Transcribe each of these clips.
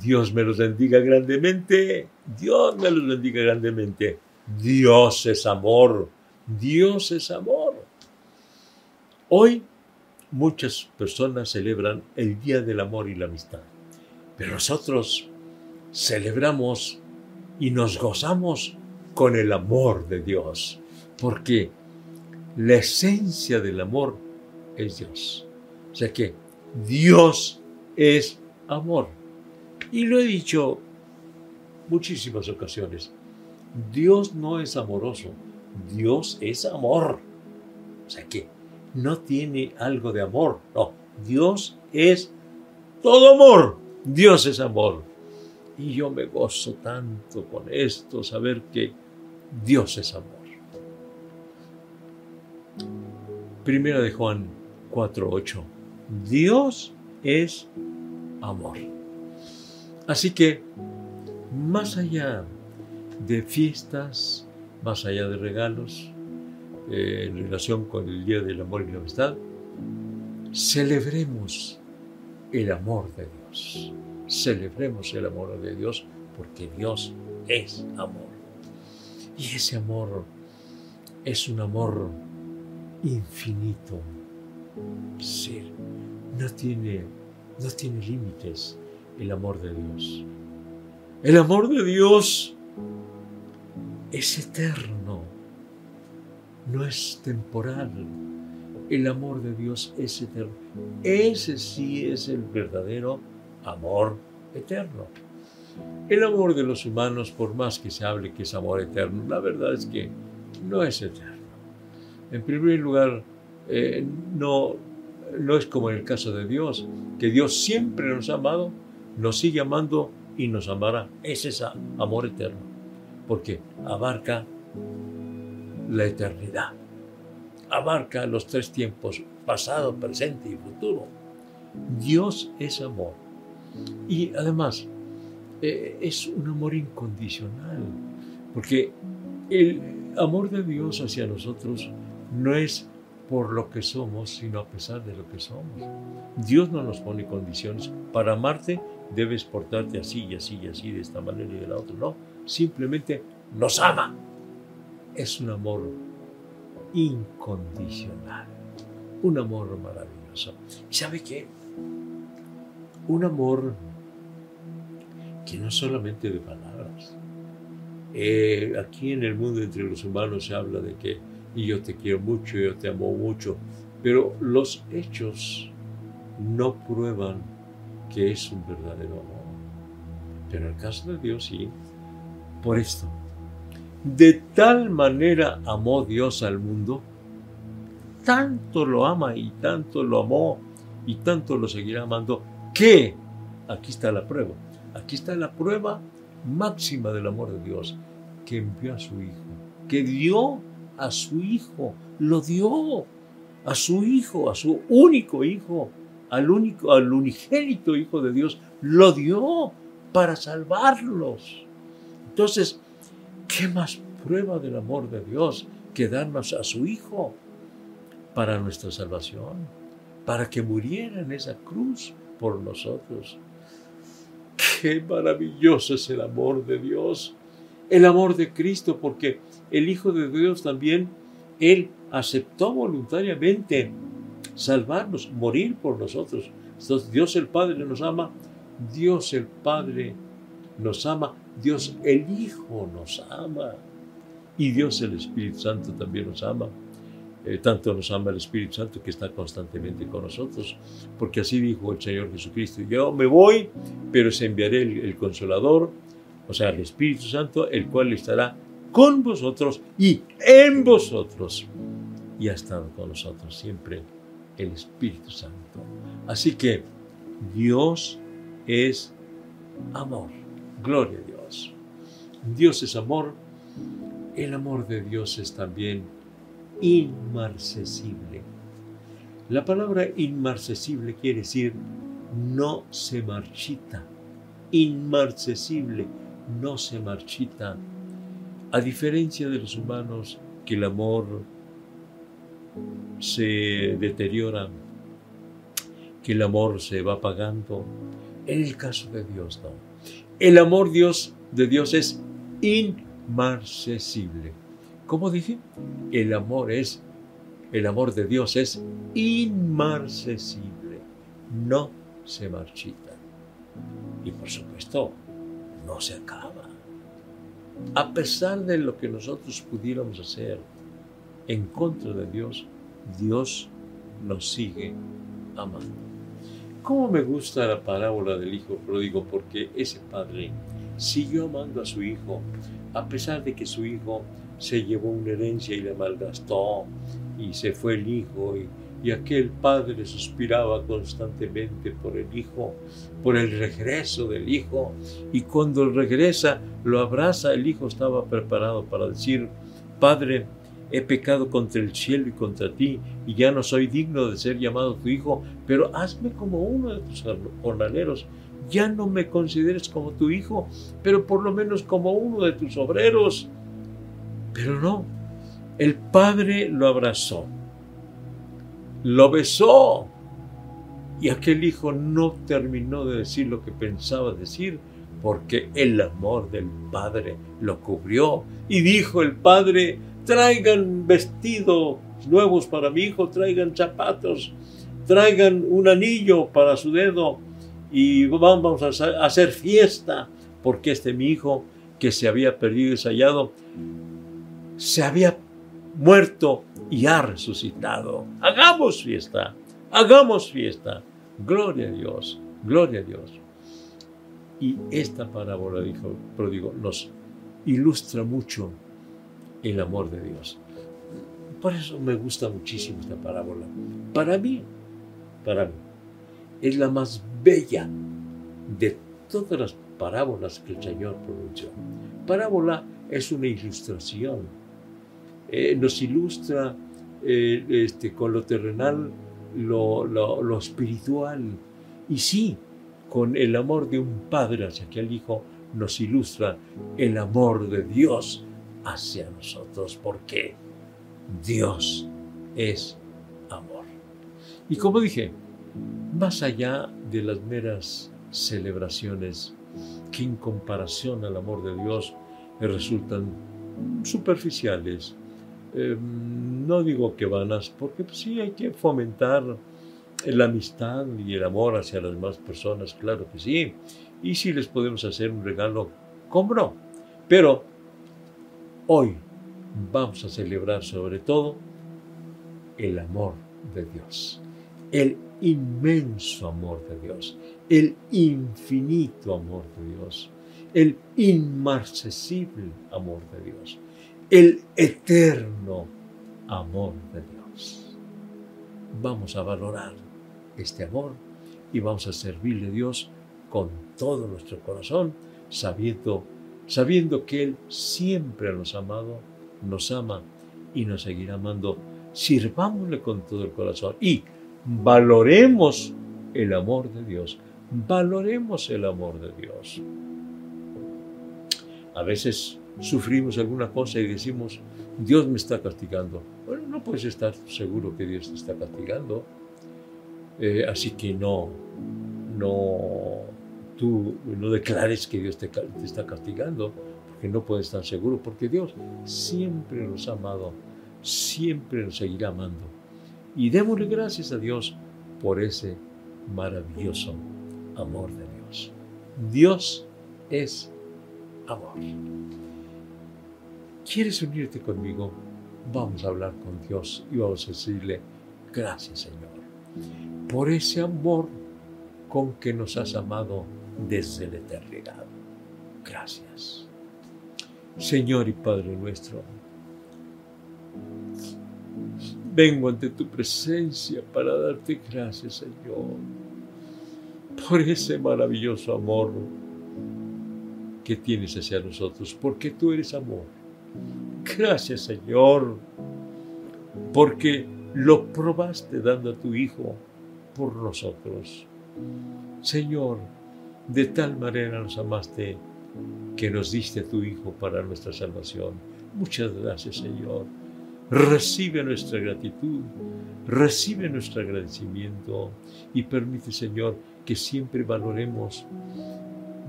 Dios me los bendiga grandemente. Dios me los bendiga grandemente. Dios es amor. Dios es amor. Hoy muchas personas celebran el Día del Amor y la Amistad, pero nosotros celebramos y nos gozamos con el amor de Dios, porque la esencia del amor es Dios. O sea que Dios es amor. Y lo he dicho muchísimas ocasiones. Dios no es amoroso, Dios es amor. O sea que no tiene algo de amor, no. Dios es todo amor. Dios es amor. Y yo me gozo tanto con esto, saber que Dios es amor. Primera de Juan 4:8. Dios es amor. Así que, más allá de fiestas, más allá de regalos, eh, en relación con el Día del Amor y la Amistad, celebremos el amor de Dios. Celebremos el amor de Dios porque Dios es amor. Y ese amor es un amor infinito. Sí, no tiene, no tiene límites el amor de Dios. El amor de Dios es eterno, no es temporal. El amor de Dios es eterno. Ese sí es el verdadero amor eterno. El amor de los humanos, por más que se hable que es amor eterno, la verdad es que no es eterno. En primer lugar, eh, no, no es como en el caso de Dios, que Dios siempre nos ha amado, nos sigue amando y nos amará. Es ese amor eterno, porque abarca la eternidad, abarca los tres tiempos, pasado, presente y futuro. Dios es amor. Y además, eh, es un amor incondicional, porque el amor de Dios hacia nosotros no es por lo que somos, sino a pesar de lo que somos. Dios no nos pone condiciones. Para amarte debes portarte así y así y así, de esta manera y de la otra. No, simplemente nos ama. Es un amor incondicional, un amor maravilloso. ¿Y sabe qué? Un amor que no solamente de palabras. Eh, aquí en el mundo entre los humanos se habla de que y yo te quiero mucho, yo te amo mucho, pero los hechos no prueban que es un verdadero amor. Pero en el caso de Dios sí, por esto. De tal manera amó Dios al mundo, tanto lo ama y tanto lo amó y tanto lo seguirá amando, que aquí está la prueba. Aquí está la prueba máxima del amor de Dios, que envió a su Hijo, que dio a su Hijo, lo dio a su Hijo, a su único Hijo, al único, al unigénito Hijo de Dios, lo dio para salvarlos. Entonces, ¿qué más prueba del amor de Dios que darnos a su Hijo para nuestra salvación, para que muriera en esa cruz por nosotros? Qué maravilloso es el amor de Dios, el amor de Cristo, porque el Hijo de Dios también, Él aceptó voluntariamente salvarnos, morir por nosotros. Entonces, Dios el Padre nos ama, Dios el Padre nos ama, Dios el Hijo nos ama y Dios el Espíritu Santo también nos ama. Eh, tanto nos ama el Espíritu Santo que está constantemente con nosotros, porque así dijo el Señor Jesucristo, yo me voy, pero se enviaré el, el Consolador, o sea, el Espíritu Santo, el cual estará con vosotros y en vosotros. Y ha estado con nosotros siempre el Espíritu Santo. Así que Dios es amor. Gloria a Dios. Dios es amor. El amor de Dios es también inmarcesible. La palabra inmarcesible quiere decir no se marchita. Inmarcesible, no se marchita a diferencia de los humanos, que el amor se deteriora, que el amor se va apagando, En el caso de Dios, no. El amor Dios, de Dios es inmarcesible. ¿Cómo dije? El amor es, el amor de Dios es inmarcesible. No se marchita. Y por supuesto, no se acaba. A pesar de lo que nosotros pudiéramos hacer en contra de Dios, Dios nos sigue amando. ¿Cómo me gusta la parábola del hijo pródigo? Porque ese padre siguió amando a su hijo, a pesar de que su hijo se llevó una herencia y la malgastó, y se fue el hijo, y, y aquel padre suspiraba constantemente por el hijo, por el regreso del hijo, y cuando regresa, lo abraza, el hijo estaba preparado para decir, Padre, he pecado contra el cielo y contra ti, y ya no soy digno de ser llamado tu hijo, pero hazme como uno de tus jornaleros. Ya no me consideres como tu hijo, pero por lo menos como uno de tus obreros. Pero no, el padre lo abrazó, lo besó, y aquel hijo no terminó de decir lo que pensaba decir, porque el amor del padre lo cubrió. Y dijo el padre, traigan vestidos nuevos para mi hijo, traigan zapatos, traigan un anillo para su dedo y vamos a hacer fiesta, porque este mi hijo que se había perdido y hallado, se había muerto y ha resucitado. Hagamos fiesta, hagamos fiesta. Gloria a Dios, gloria a Dios. Y esta parábola, dijo pródigo, nos ilustra mucho el amor de Dios. Por eso me gusta muchísimo esta parábola. Para mí, para mí, es la más bella de todas las parábolas que el Señor pronunció. Parábola es una ilustración. Eh, nos ilustra eh, este, con lo terrenal lo, lo espiritual. Y sí, con el amor de un padre hacia aquel hijo, nos ilustra el amor de Dios hacia nosotros, porque Dios es amor. Y como dije, más allá de las meras celebraciones que en comparación al amor de Dios resultan superficiales, em, no digo que vanas, porque pues sí hay que fomentar la amistad y el amor hacia las demás personas, claro que sí. Y si les podemos hacer un regalo, ¿cómo no? Pero Hoy vamos a celebrar sobre todo el amor de Dios, el inmenso amor de Dios, el infinito amor de Dios, el inmarcesible amor de Dios, el eterno amor de Dios. Vamos a valorar este amor y vamos a servirle a Dios con todo nuestro corazón, sabiendo sabiendo que Él siempre nos ha amado, nos ama y nos seguirá amando. Sirvámosle con todo el corazón y valoremos el amor de Dios. Valoremos el amor de Dios. A veces sufrimos alguna cosa y decimos, Dios me está castigando. Bueno, no puedes estar seguro que Dios te está castigando. Eh, así que no, no tú no declares que Dios te, está castigando, porque no puedes estar seguro, porque Dios siempre nos ha amado, siempre nos seguirá amando. Y démosle gracias a Dios por ese maravilloso amor de Dios. Dios es amor. ¿Quieres unirte conmigo? Vamos a hablar con Dios y vamos a decirle, gracias Señor, por ese amor con que nos has amado desde la eternidad. Gracias. Señor y Padre nuestro, vengo ante tu presencia para darte gracias, Señor, por ese maravilloso amor que tienes hacia nosotros, porque tú eres amor. Gracias, Señor, porque lo probaste dando a tu Hijo por nosotros. Señor, de tal manera nos amaste que nos diste a tu Hijo para nuestra salvación. Muchas gracias, Señor. Recibe nuestra gratitud, recibe nuestro agradecimiento y permite, Señor, que siempre valoremos,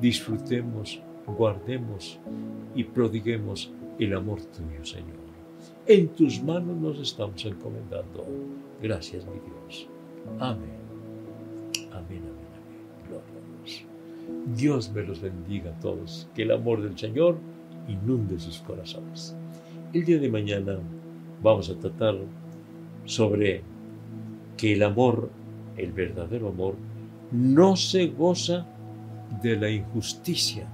disfrutemos, guardemos y prodiguemos el amor tuyo, Señor. En tus manos nos estamos encomendando. Gracias, mi Dios. Amén. Amén, amén, amén. Gloria a Dios. Dios me los bendiga a todos. Que el amor del Señor inunde sus corazones. El día de mañana vamos a tratar sobre que el amor, el verdadero amor, no se goza de la injusticia.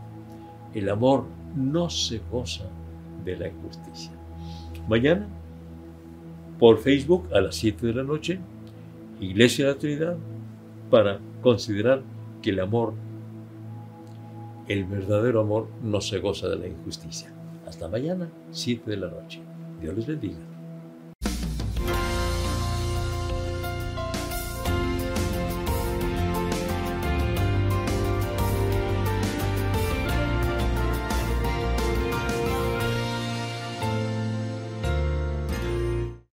El amor no se goza de la injusticia. Mañana, por Facebook a las 7 de la noche, Iglesia de la Trinidad, para considerar que el amor, el verdadero amor, no se goza de la injusticia. Hasta mañana, 7 de la noche. Dios les bendiga.